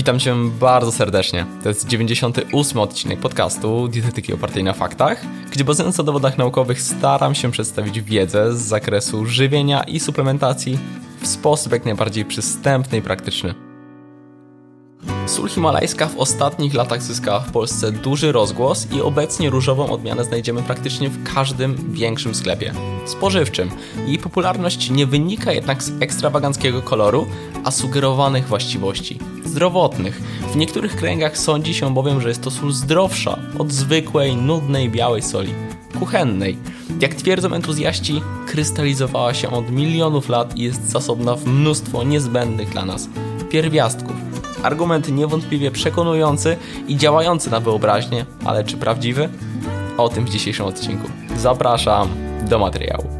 Witam Cię bardzo serdecznie. To jest 98 odcinek podcastu Dietetyki opartej na faktach, gdzie bazując na dowodach naukowych staram się przedstawić wiedzę z zakresu żywienia i suplementacji w sposób jak najbardziej przystępny i praktyczny. Sól himalajska w ostatnich latach zyskała w Polsce duży rozgłos i obecnie różową odmianę znajdziemy praktycznie w każdym większym sklepie spożywczym. Jej popularność nie wynika jednak z ekstrawaganckiego koloru, a sugerowanych właściwości zdrowotnych. W niektórych kręgach sądzi się bowiem, że jest to sól zdrowsza od zwykłej, nudnej białej soli kuchennej. Jak twierdzą entuzjaści, krystalizowała się od milionów lat i jest zasobna w mnóstwo niezbędnych dla nas pierwiastków. Argument niewątpliwie przekonujący i działający na wyobraźnię, ale czy prawdziwy? O tym w dzisiejszym odcinku. Zapraszam do materiału.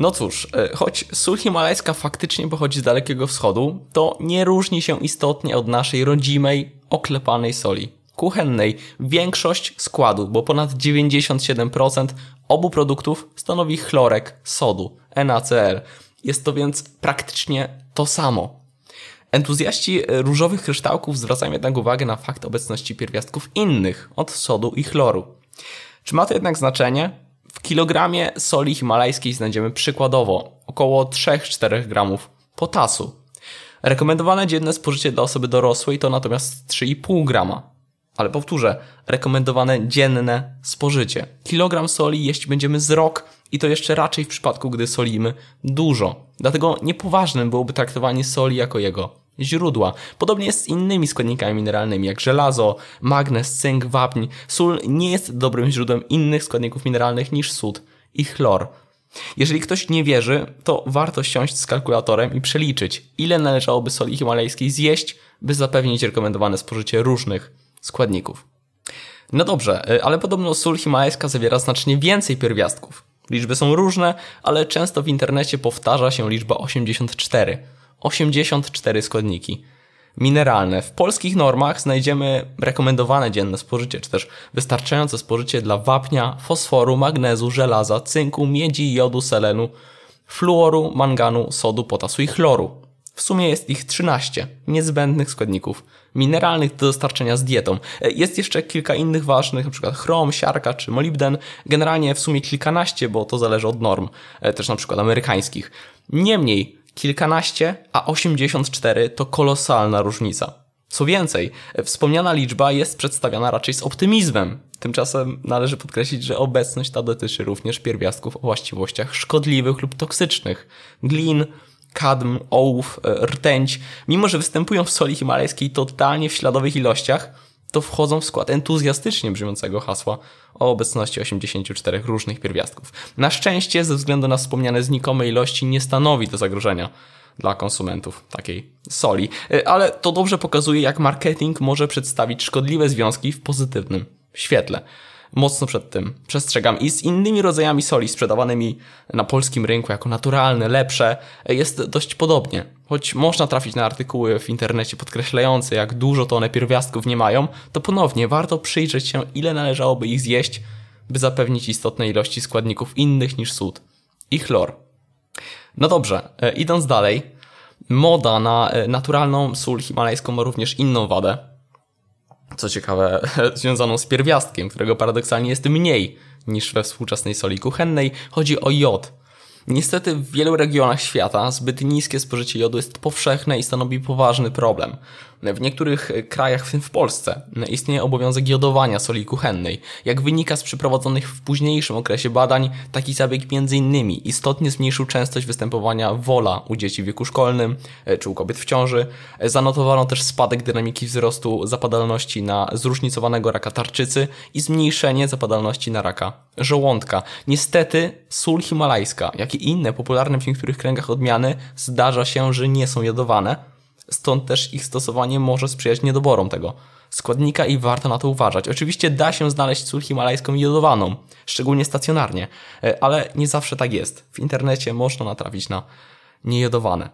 No cóż, e, choć sól himalajska faktycznie pochodzi z Dalekiego Wschodu, to nie różni się istotnie od naszej rodzimej, oklepanej soli kuchennej. Większość składu, bo ponad 97% obu produktów stanowi chlorek sodu, NaCl. Jest to więc praktycznie to samo. Entuzjaści różowych kryształków zwracają jednak uwagę na fakt obecności pierwiastków innych od sodu i chloru. Czy ma to jednak znaczenie? Kilogramie soli himalajskiej znajdziemy przykładowo około 3-4 gramów potasu. Rekomendowane dzienne spożycie dla osoby dorosłej to natomiast 3,5 grama. Ale powtórzę, rekomendowane dzienne spożycie. Kilogram soli jeść będziemy z rok i to jeszcze raczej w przypadku, gdy solimy dużo. Dlatego niepoważnym byłoby traktowanie soli jako jego źródła. Podobnie jest z innymi składnikami mineralnymi, jak żelazo, magnez, cynk, wapń. Sól nie jest dobrym źródłem innych składników mineralnych niż sód i chlor. Jeżeli ktoś nie wierzy, to warto siąść z kalkulatorem i przeliczyć, ile należałoby soli himalajskiej zjeść, by zapewnić rekomendowane spożycie różnych składników. No dobrze, y, ale podobno sól himalajska zawiera znacznie więcej pierwiastków. Liczby są różne, ale często w internecie powtarza się liczba 84. 84 składniki mineralne. W polskich normach znajdziemy rekomendowane dzienne spożycie, czy też wystarczające spożycie dla wapnia, fosforu, magnezu, żelaza, cynku, miedzi, jodu, selenu, fluoru, manganu, sodu, potasu i chloru. W sumie jest ich 13 niezbędnych składników mineralnych do dostarczenia z dietą. Jest jeszcze kilka innych ważnych, np. chrom, siarka czy molibden. Generalnie w sumie kilkanaście, bo to zależy od norm, e, też np. amerykańskich. Niemniej, kilkanaście, a 84 to kolosalna różnica. Co więcej, wspomniana liczba jest przedstawiana raczej z optymizmem. Tymczasem należy podkreślić, że obecność ta dotyczy również pierwiastków o właściwościach szkodliwych lub toksycznych. Glin, kadm, ołów, e, rtęć, mimo że występują w soli himalajskiej totalnie w śladowych ilościach, to wchodzą w skład entuzjastycznie brzmiącego hasła o obecności 84 różnych pierwiastków. Na szczęście, ze względu na wspomniane znikome ilości, nie stanowi to zagrożenia dla konsumentów takiej soli. E, ale to dobrze pokazuje, jak marketing może przedstawić szkodliwe związki w pozytywnym świetle mocno przed tym przestrzegam. I z innymi rodzajami soli sprzedawanymi na polskim rynku jako naturalne, lepsze, jest dość podobnie. Choć można trafić na artykuły w internecie podkreślające, jak dużo to one pierwiastków nie mają, to ponownie warto przyjrzeć się, ile należałoby ich zjeść, by zapewnić istotne ilości składników innych niż sód i chlor. No dobrze, e, idąc dalej, moda na e, naturalną sól himalajską ma również inną wadę, co ciekawe, związaną z pierwiastkiem, którego paradoksalnie jest mniej niż we współczesnej soli kuchennej. Chodzi o jod. Niestety w wielu regionach świata zbyt niskie spożycie jodu jest powszechne i stanowi poważny problem. W niektórych krajach, w tym w Polsce, istnieje obowiązek jodowania soli kuchennej. Jak wynika z przeprowadzonych w późniejszym okresie badań, taki zabieg m.in. istotnie zmniejszył częstość występowania wola u dzieci w wieku szkolnym e, czy u kobiet w ciąży. Zanotowano też spadek dynamiki wzrostu zapadalności na zróżnicowanego raka tarczycy i zmniejszenie zapadalności na raka żołądka. Niestety sól himalajska, jak i inne popularne w niektórych kręgach odmiany zdarza się, że nie są jodowane stąd też ich stosowanie może sprzyjać niedoborom tego składnika i warto na to uważać. Oczywiście da się znaleźć sól himalajską jodowaną, szczególnie stacjonarnie, e, ale nie zawsze tak jest. W internecie można natrafić na niejodowane.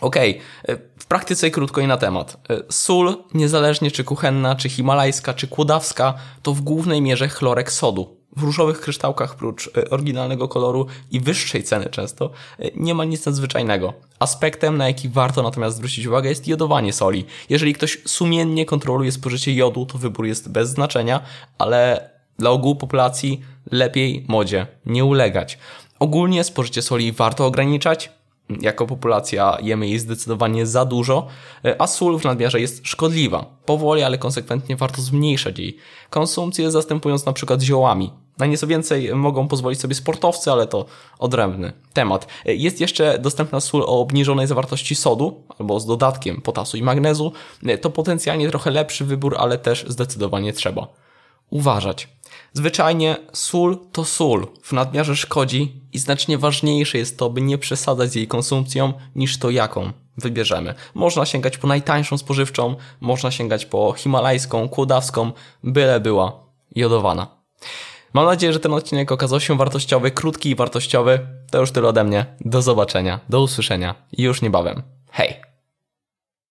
Okej, okay. w praktyce krótko i na temat. Sól, niezależnie czy kuchenna, czy himalajska, czy kłodawska, to w głównej mierze chlorek sodu. W różowych kryształkach, prócz e, oryginalnego koloru i wyższej ceny często, e, nie ma nic nadzwyczajnego. Aspektem, na jaki warto natomiast zwrócić uwagę, jest jodowanie soli. Jeżeli ktoś sumiennie kontroluje spożycie jodu, to wybór jest bez znaczenia, ale dla ogółu populacji lepiej modzie nie ulegać. Ogólnie spożycie soli warto ograniczać, jako populacja jemy jej zdecydowanie za dużo, a sól w nadmiarze jest szkodliwa. Powoli, ale konsekwentnie warto zmniejszać jej konsumpcję, zastępując na przykład ziołami. Na nieco więcej mogą pozwolić sobie sportowcy, ale to odrębny temat. Jest jeszcze dostępna sól o obniżonej zawartości sodu, albo z dodatkiem potasu i magnezu. To potencjalnie trochę lepszy wybór, ale też zdecydowanie trzeba uważać. Zwyczajnie sól to sól, w nadmiarze szkodzi i znacznie ważniejsze jest to, by nie przesadzać z jej konsumpcją niż to jaką wybierzemy. Można sięgać po najtańszą spożywczą, można sięgać po himalajską, kłodawską, byle była jodowana. Mam nadzieję, że ten odcinek okazał się wartościowy, krótki i wartościowy. To już tyle ode mnie. Do zobaczenia, do usłyszenia i już niebawem. Hej!